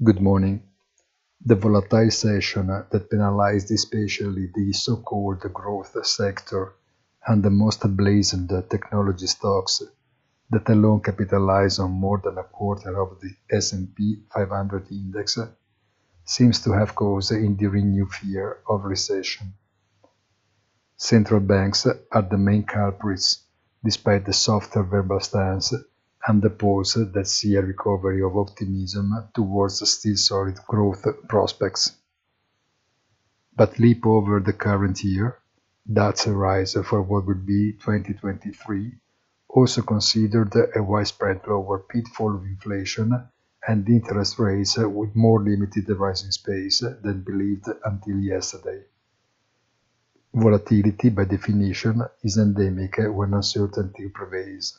Good morning. The volatile session that penalized especially the so-called growth sector and the most blazoned technology stocks that alone capitalize on more than a quarter of the S&P 500 index seems to have caused enduring new fear of recession. Central banks are the main culprits, despite the softer verbal stance and the polls that see a recovery of optimism towards still solid growth prospects. But leap over the current year, that's a rise for what would be 2023, also considered a widespread lower pitfall of inflation and interest rates with more limited rising space than believed until yesterday. Volatility, by definition, is endemic when uncertainty prevails.